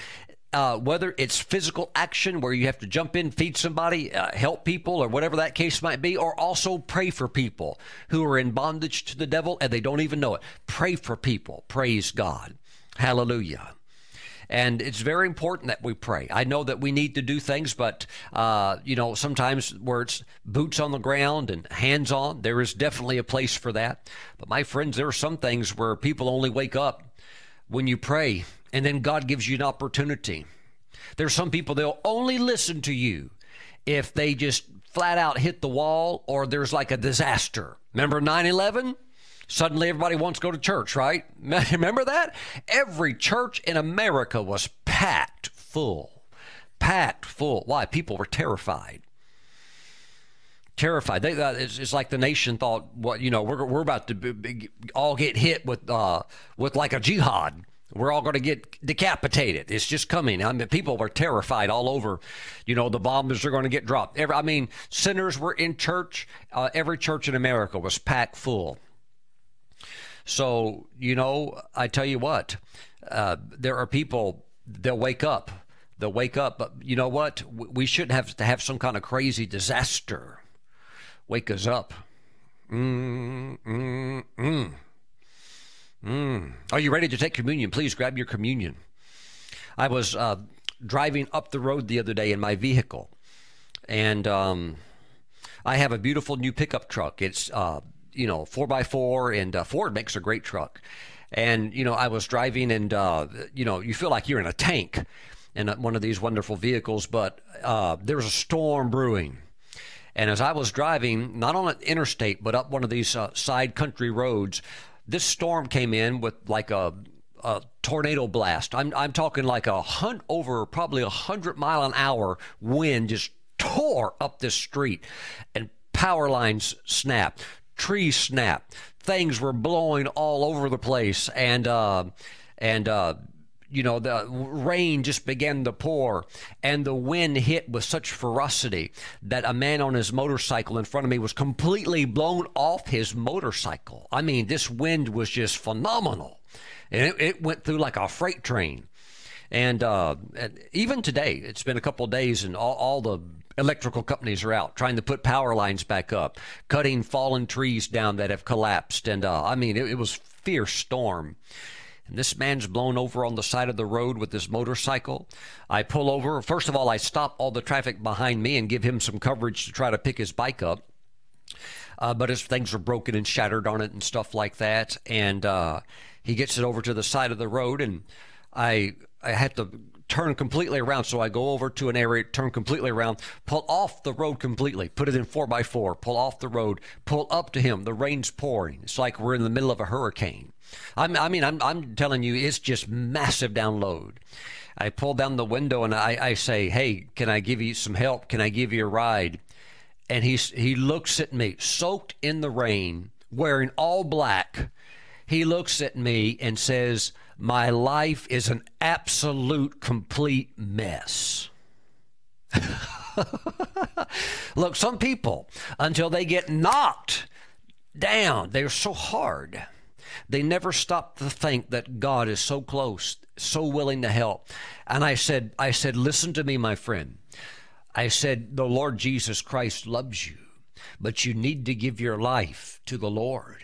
uh, whether it's physical action where you have to jump in, feed somebody, uh, help people, or whatever that case might be, or also pray for people who are in bondage to the devil and they don't even know it. Pray for people. Praise God. Hallelujah. And it's very important that we pray. I know that we need to do things, but, uh, you know, sometimes where it's boots on the ground and hands on, there is definitely a place for that. But my friends, there are some things where people only wake up when you pray and then God gives you an opportunity. There's some people, they'll only listen to you if they just flat out hit the wall or there's like a disaster. Remember 9 11? Suddenly everybody wants to go to church, right? Remember that? Every church in America was packed full. Packed full. Why? People were terrified terrified. They, uh, it's, it's, like the nation thought, what you know, we're, we're about to be, be, all get hit with uh, with like a jihad. We're all going to get decapitated. It's just coming. I mean, people were terrified all over. You know, the bombs are going to get dropped. Every, I mean, sinners were in church. Uh, every church in America was packed full. So, you know, I tell you what, uh, there are people, they'll wake up. They'll wake up. But you know what? We shouldn't have to have some kind of crazy disaster wake us up. Mm, mm, mm. Mm. Are you ready to take communion? Please grab your communion. I was uh, driving up the road the other day in my vehicle, and um, I have a beautiful new pickup truck. It's uh, you know four by four, and uh, Ford makes a great truck. And you know, I was driving, and uh, you know, you feel like you're in a tank in one of these wonderful vehicles, but uh, there was a storm brewing. And as I was driving, not on an interstate, but up one of these uh, side country roads, this storm came in with like a, a tornado blast. I'm, I'm talking like a hunt over probably a hundred mile an hour wind just tore up this street and power lines snapped, trees snapped, things were blowing all over the place, and uh, and uh, you know the rain just began to pour, and the wind hit with such ferocity that a man on his motorcycle in front of me was completely blown off his motorcycle. I mean, this wind was just phenomenal, and it, it went through like a freight train. And, uh, and even today, it's been a couple of days, and all, all the electrical companies are out trying to put power lines back up, cutting fallen trees down that have collapsed. And uh, I mean, it, it was fierce storm. And this man's blown over on the side of the road with his motorcycle. I pull over. First of all, I stop all the traffic behind me and give him some coverage to try to pick his bike up. Uh, but his things are broken and shattered on it and stuff like that. And uh, he gets it over to the side of the road, and I I had to turn completely around. So I go over to an area, turn completely around, pull off the road completely, put it in four by four, pull off the road, pull up to him. The rain's pouring. It's like we're in the middle of a hurricane. I'm, i mean, I'm, I'm telling you, it's just massive download. I pull down the window and I, I say, Hey, can I give you some help? Can I give you a ride? And he's, he looks at me, soaked in the rain, wearing all black. He looks at me and says, my life is an absolute complete mess. Look, some people, until they get knocked down, they're so hard. They never stop to think that God is so close, so willing to help. And I said, I said, listen to me, my friend. I said, the Lord Jesus Christ loves you, but you need to give your life to the Lord.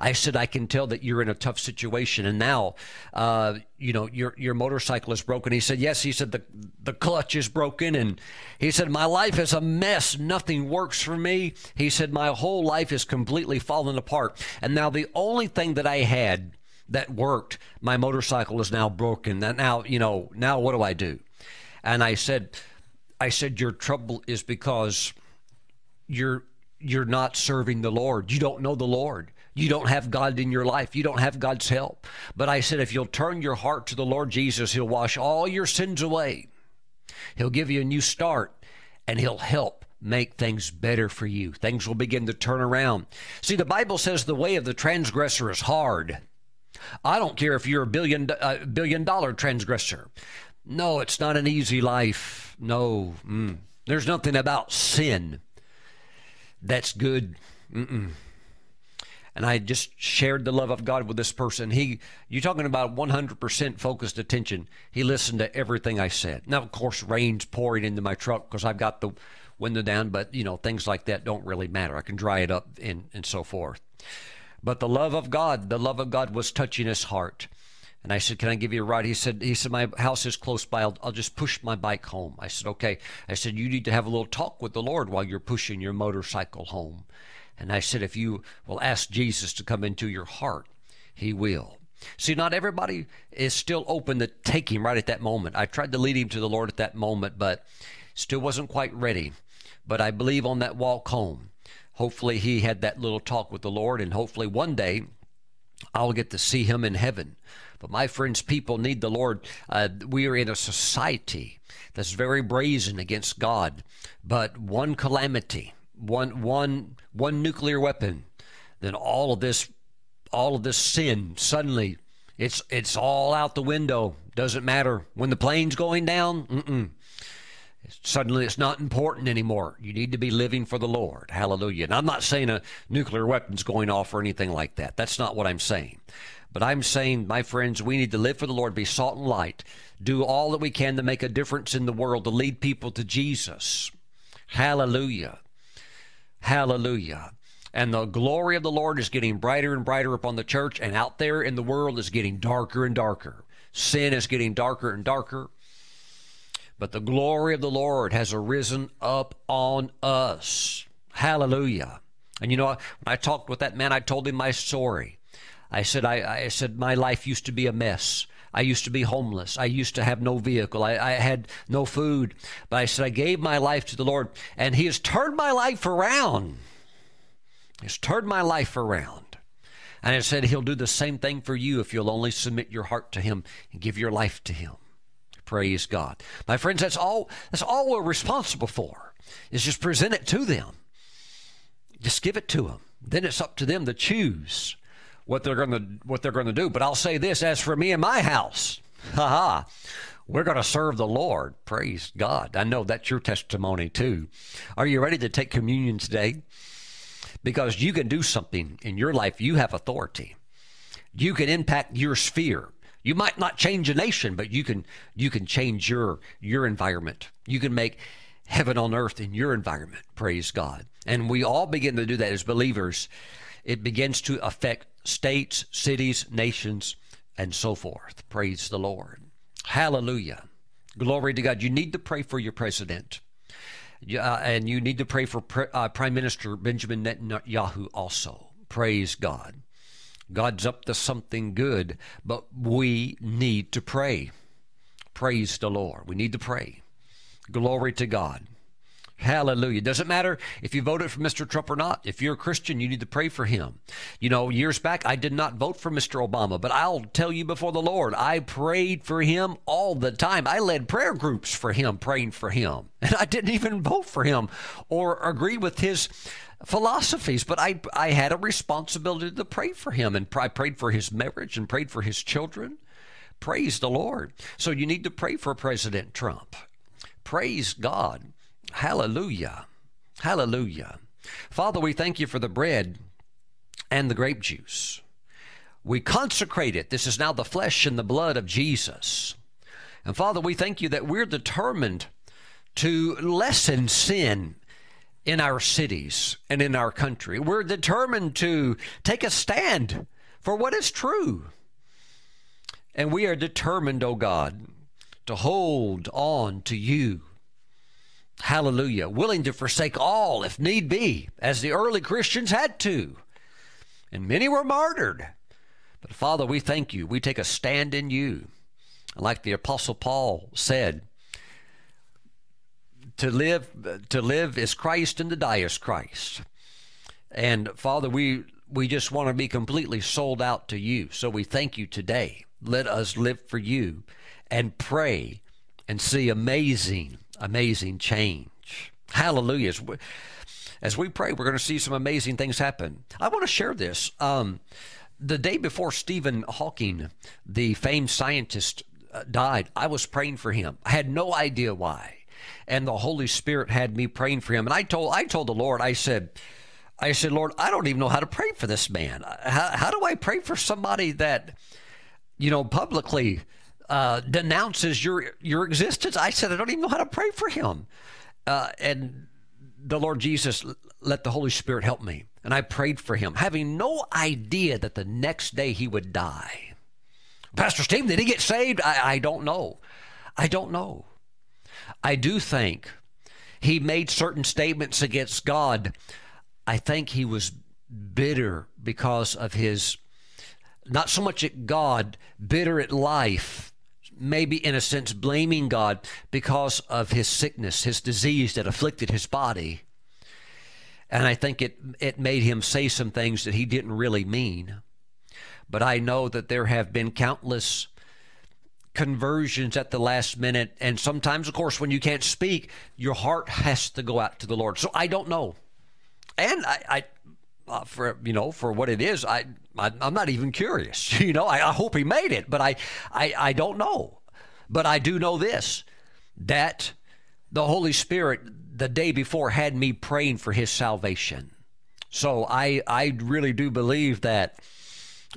I said, I can tell that you're in a tough situation. And now, uh, you know, your, your motorcycle is broken. He said, yes. He said, the, the clutch is broken. And he said, my life is a mess. Nothing works for me. He said, my whole life is completely fallen apart. And now the only thing that I had that worked, my motorcycle is now broken. Now, you know, now what do I do? And I said, I said, your trouble is because you're, you're not serving the Lord. You don't know the Lord. You don't have God in your life. You don't have God's help. But I said, if you'll turn your heart to the Lord Jesus, He'll wash all your sins away. He'll give you a new start and He'll help make things better for you. Things will begin to turn around. See, the Bible says the way of the transgressor is hard. I don't care if you're a billion, uh, billion dollar transgressor. No, it's not an easy life. No. Mm. There's nothing about sin that's good. Mm-mm and I just shared the love of God with this person. He, you're talking about 100% focused attention. He listened to everything I said. Now, of course, rain's pouring into my truck because I've got the window down, but you know, things like that don't really matter. I can dry it up and, and so forth. But the love of God, the love of God was touching his heart. And I said, "Can I give you a ride?" He said, "He said my house is close by. I'll, I'll, just push my bike home." I said, "Okay." I said, "You need to have a little talk with the Lord while you're pushing your motorcycle home." And I said, if you will ask Jesus to come into your heart, he will. See, not everybody is still open to take him right at that moment. I tried to lead him to the Lord at that moment, but still wasn't quite ready. But I believe on that walk home, hopefully he had that little talk with the Lord, and hopefully one day I'll get to see him in heaven. But my friends, people need the Lord. Uh, we are in a society that's very brazen against God, but one calamity one one one nuclear weapon, then all of this all of this sin suddenly it's it's all out the window. Doesn't matter when the plane's going down. Mm-mm. Suddenly, it's not important anymore. You need to be living for the Lord. Hallelujah. And I'm not saying a nuclear weapon's going off or anything like that. That's not what I'm saying. But I'm saying, my friends, we need to live for the Lord, be salt and light, do all that we can to make a difference in the world, to lead people to Jesus. Hallelujah. Hallelujah. And the glory of the Lord is getting brighter and brighter upon the church, and out there in the world is getting darker and darker. Sin is getting darker and darker. But the glory of the Lord has arisen up on us. Hallelujah. And you know, when I talked with that man, I told him my story. I said, I, I said, my life used to be a mess. I used to be homeless. I used to have no vehicle. I, I, had no food. But I said, I gave my life to the Lord, and He has turned my life around. He's turned my life around. And I said, He'll do the same thing for you if you'll only submit your heart to Him and give your life to Him. Praise God. My friends, that's all, that's all we're responsible for, is just present it to them. Just give it to them. Then it's up to them to choose what they're going to what they're going to do. But I'll say this: as for me and my house, ha we're going to serve the Lord. Praise God! I know that's your testimony too. Are you ready to take communion today? Because you can do something in your life. You have authority. You can impact your sphere. You might not change a nation, but you can you can change your your environment. You can make heaven on earth in your environment. Praise God. And we all begin to do that as believers. It begins to affect states, cities, nations, and so forth. Praise the Lord. Hallelujah. Glory to God. You need to pray for your president. Uh, and you need to pray for pre- uh, Prime Minister Benjamin Netanyahu also. Praise God. God's up to something good, but we need to pray. Praise the Lord. We need to pray. Glory to God. Hallelujah. Doesn't matter if you voted for Mr. Trump or not. If you're a Christian, you need to pray for him. You know, years back, I did not vote for Mr. Obama, but I'll tell you before the Lord, I prayed for him all the time. I led prayer groups for him, praying for him. And I didn't even vote for him or agree with his philosophies, but I, I had a responsibility to pray for him. And I prayed for his marriage and prayed for his children. Praise the Lord. So you need to pray for President Trump. Praise God. Hallelujah. Hallelujah. Father, we thank you for the bread and the grape juice. We consecrate it. This is now the flesh and the blood of Jesus. And Father, we thank you that we're determined to lessen sin in our cities and in our country. We're determined to take a stand for what is true. And we are determined, O oh God, to hold on to you Hallelujah. Willing to forsake all if need be, as the early Christians had to. And many were martyred. But Father, we thank you. We take a stand in you. Like the Apostle Paul said, to live to live is Christ and to die is Christ. And Father, we we just want to be completely sold out to you. So we thank you today. Let us live for you and pray and see amazing amazing change. Hallelujah. As we, pray, we're going to see some amazing things happen. I want to share this. Um, the day before Stephen Hawking, the famed scientist, uh, died, I was praying for him. I had no idea why. And the Holy Spirit had me praying for him. And I told I told the Lord, I said, I said, Lord, I don't even know how to pray for this man. How, how do I pray for somebody that, you know, publicly uh, denounces your your existence. I said, I don't even know how to pray for him. Uh, and the Lord Jesus let the Holy Spirit help me. And I prayed for him, having no idea that the next day he would die. Pastor Steve, did he get saved? I, I don't know. I don't know. I do think he made certain statements against God. I think he was bitter because of his, not so much at God, bitter at life maybe in a sense blaming God because of his sickness, his disease that afflicted his body. And I think it, it made him say some things that he didn't really mean. But I know that there have been countless conversions at the last minute. And sometimes, of course, when you can't speak, your heart has to go out to the Lord. So I don't know. And I, I uh, for you know for what it is I, I am not even curious you know I, I, hope he made it but I, I I don't know but I do know this that the Holy Spirit the day before had me praying for his salvation so I I really do believe that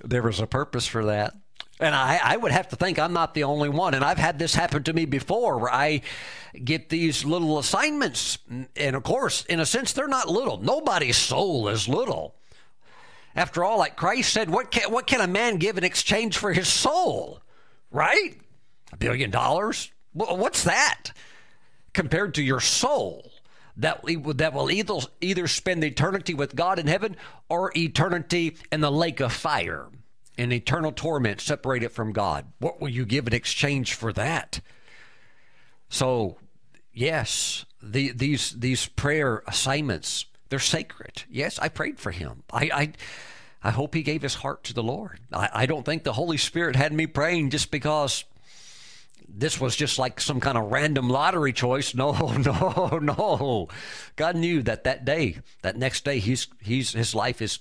there was a purpose for that and I, I would have to think I'm not the only one. And I've had this happen to me before where I get these little assignments. And of course, in a sense, they're not little. Nobody's soul is little. After all, like Christ said, what can, what can a man give in exchange for his soul? Right? A billion dollars? What's that compared to your soul? That, that will either, either spend eternity with God in heaven or eternity in the lake of fire in eternal torment, separated from God. What will you give in exchange for that? So, yes, the, these these prayer assignments they're sacred. Yes, I prayed for him. I, I I hope he gave his heart to the Lord. I, I don't think the Holy Spirit had me praying just because this was just like some kind of random lottery choice. No, no, no. God knew that that day, that next day, he's he's his life is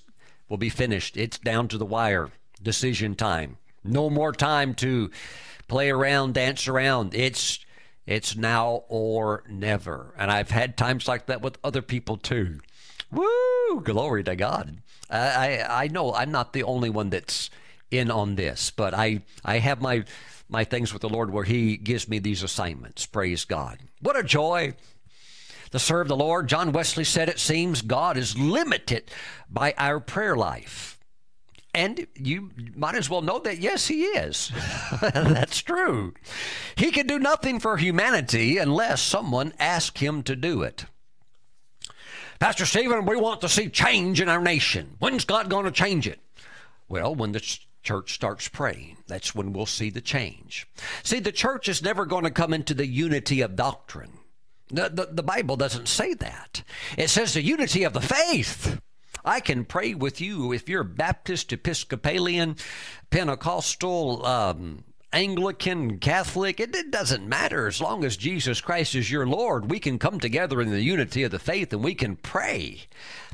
will be finished. It's down to the wire. Decision time. No more time to play around, dance around. It's it's now or never. And I've had times like that with other people too. Woo! Glory to God. I I, I know I'm not the only one that's in on this, but I I have my my things with the Lord where He gives me these assignments. Praise God. What a joy to serve the Lord. John Wesley said it seems God is limited by our prayer life. And you might as well know that, yes, he is. That's true. He can do nothing for humanity unless someone asks him to do it. Pastor Stephen, we want to see change in our nation. When's God going to change it? Well, when the church starts praying. That's when we'll see the change. See, the church is never going to come into the unity of doctrine. The, the, the, Bible doesn't say that. It says the unity of the faith. I can pray with you if you're Baptist, Episcopalian, Pentecostal, um, Anglican, Catholic, it, it, doesn't matter. As long as Jesus Christ is your Lord, we can come together in the unity of the faith and we can pray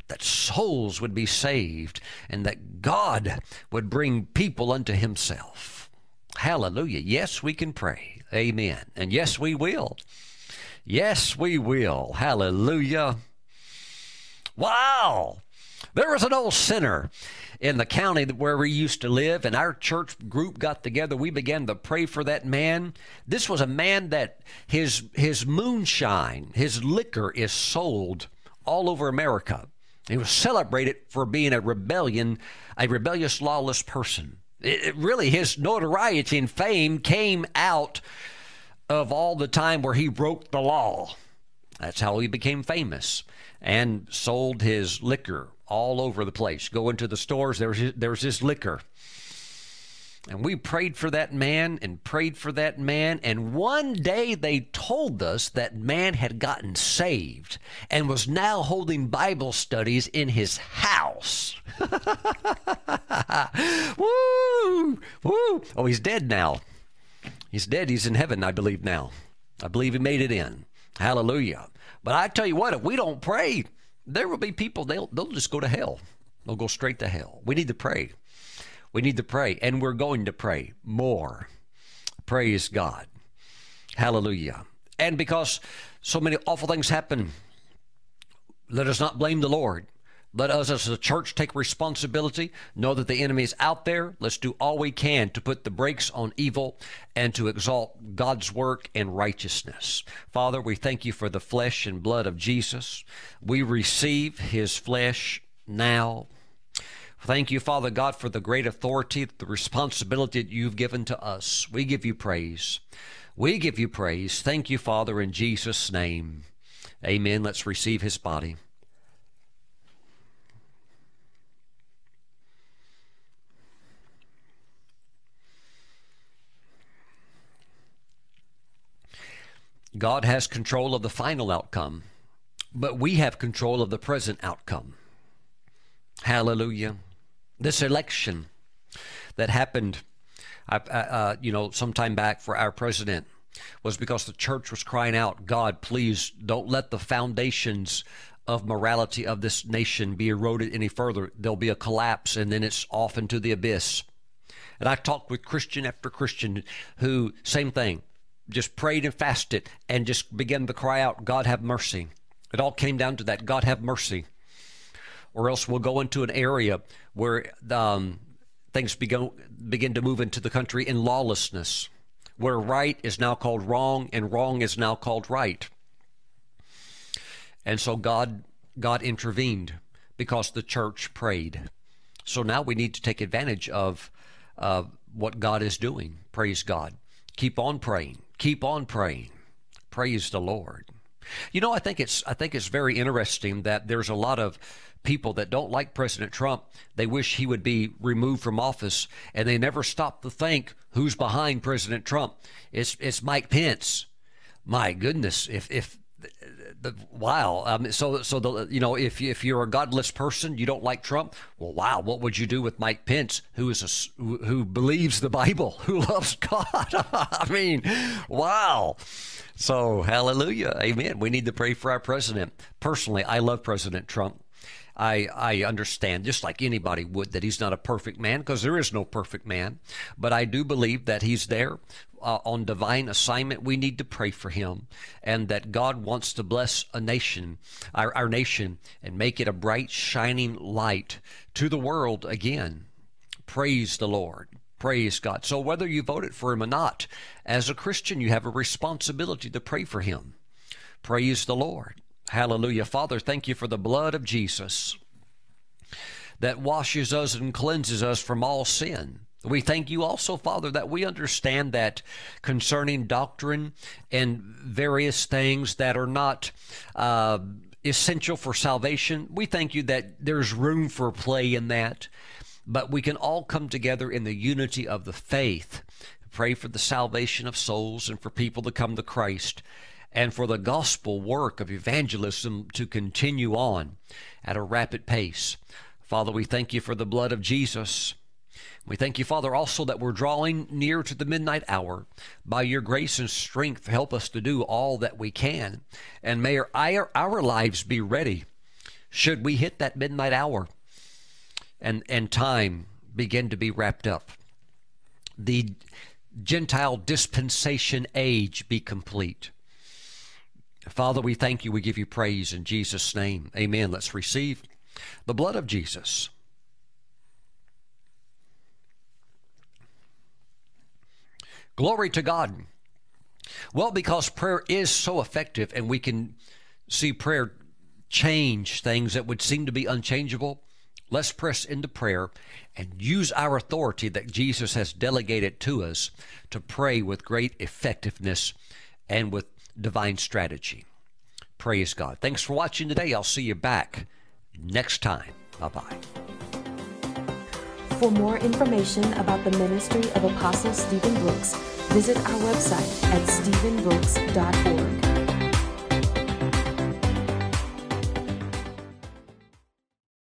that souls would be saved and that God would bring people unto himself. Hallelujah. Yes, we can pray. Amen. And yes, we will. Yes, we will. Hallelujah. Wow. There was an old sinner in the county where we used to live, and our church group got together. We began to pray for that man. This was a man that his his moonshine, his liquor is sold all over America. He was celebrated for being a rebellion, a rebellious, lawless person. It, it really, his notoriety and fame came out of all the time where he broke the law. That's how he became famous and sold his liquor all over the place. Go into the stores, there was, there was this liquor. And we prayed for that man and prayed for that man. And one day they told us that man had gotten saved and was now holding Bible studies in his house. woo! Woo! Oh, he's dead now. He's dead. He's in heaven, I believe, now. I believe he made it in. Hallelujah. But I tell you what, if we don't pray, there will be people, they'll, they'll just go to hell. They'll go straight to hell. We need to pray. We need to pray, and we're going to pray more. Praise God. Hallelujah. And because so many awful things happen, let us not blame the Lord. Let us as a church take responsibility, know that the enemy is out there. Let's do all we can to put the brakes on evil and to exalt God's work and righteousness. Father, we thank you for the flesh and blood of Jesus. We receive his flesh now Thank you, Father God, for the great authority, the responsibility that you've given to us. We give you praise. We give you praise. Thank you, Father, in Jesus' name. Amen. Let's receive his body. God has control of the final outcome, but we have control of the present outcome. Hallelujah this election that happened, uh, uh, you know, sometime back for our president was because the church was crying out, God, please don't let the foundations of morality of this nation be eroded any further. There'll be a collapse and then it's off into the abyss. And I talked with Christian after Christian who, same thing, just prayed and fasted and just began to cry out, God have mercy. It all came down to that God have mercy or else we'll go into an area where um, things begin, begin to move into the country in lawlessness, where right is now called wrong and wrong is now called right. And so God, God intervened because the church prayed. So now we need to take advantage of uh, what God is doing. Praise God. Keep on praying. Keep on praying. Praise the Lord. You know, I think it's I think it's very interesting that there's a lot of people that don't like President Trump. They wish he would be removed from office, and they never stop to think who's behind President Trump. It's it's Mike Pence. My goodness, if if the, wow. Um, so, so the you know, if if you're a godless person, you don't like Trump. Well, wow. What would you do with Mike Pence, who is a who, who believes the Bible, who loves God? I mean, wow. So, hallelujah, amen. We need to pray for our president. Personally, I love President Trump. I, I understand, just like anybody would, that he's not a perfect man because there is no perfect man. But I do believe that he's there uh, on divine assignment. We need to pray for him and that God wants to bless a nation, our, our nation, and make it a bright, shining light to the world again. Praise the Lord. Praise God. So, whether you voted for him or not, as a Christian, you have a responsibility to pray for him. Praise the Lord. Hallelujah. Father, thank you for the blood of Jesus that washes us and cleanses us from all sin. We thank you also, Father, that we understand that concerning doctrine and various things that are not uh, essential for salvation, we thank you that there's room for play in that. But we can all come together in the unity of the faith, pray for the salvation of souls and for people to come to Christ and for the gospel work of evangelism to continue on at a rapid pace. Father, we thank you for the blood of Jesus. We thank you, Father, also that we're drawing near to the midnight hour. By your grace and strength, help us to do all that we can. And may our, our lives be ready should we hit that midnight hour and, and time begin to be wrapped up. The Gentile dispensation age be complete. Father, we thank you. We give you praise in Jesus' name. Amen. Let's receive the blood of Jesus. Glory to God. Well, because prayer is so effective and we can see prayer change things that would seem to be unchangeable, let's press into prayer and use our authority that Jesus has delegated to us to pray with great effectiveness and with divine strategy. Praise God. Thanks for watching today. I'll see you back next time. Bye bye. For more information about the ministry of Apostle Stephen Brooks, visit our website at stephenbrooks.org.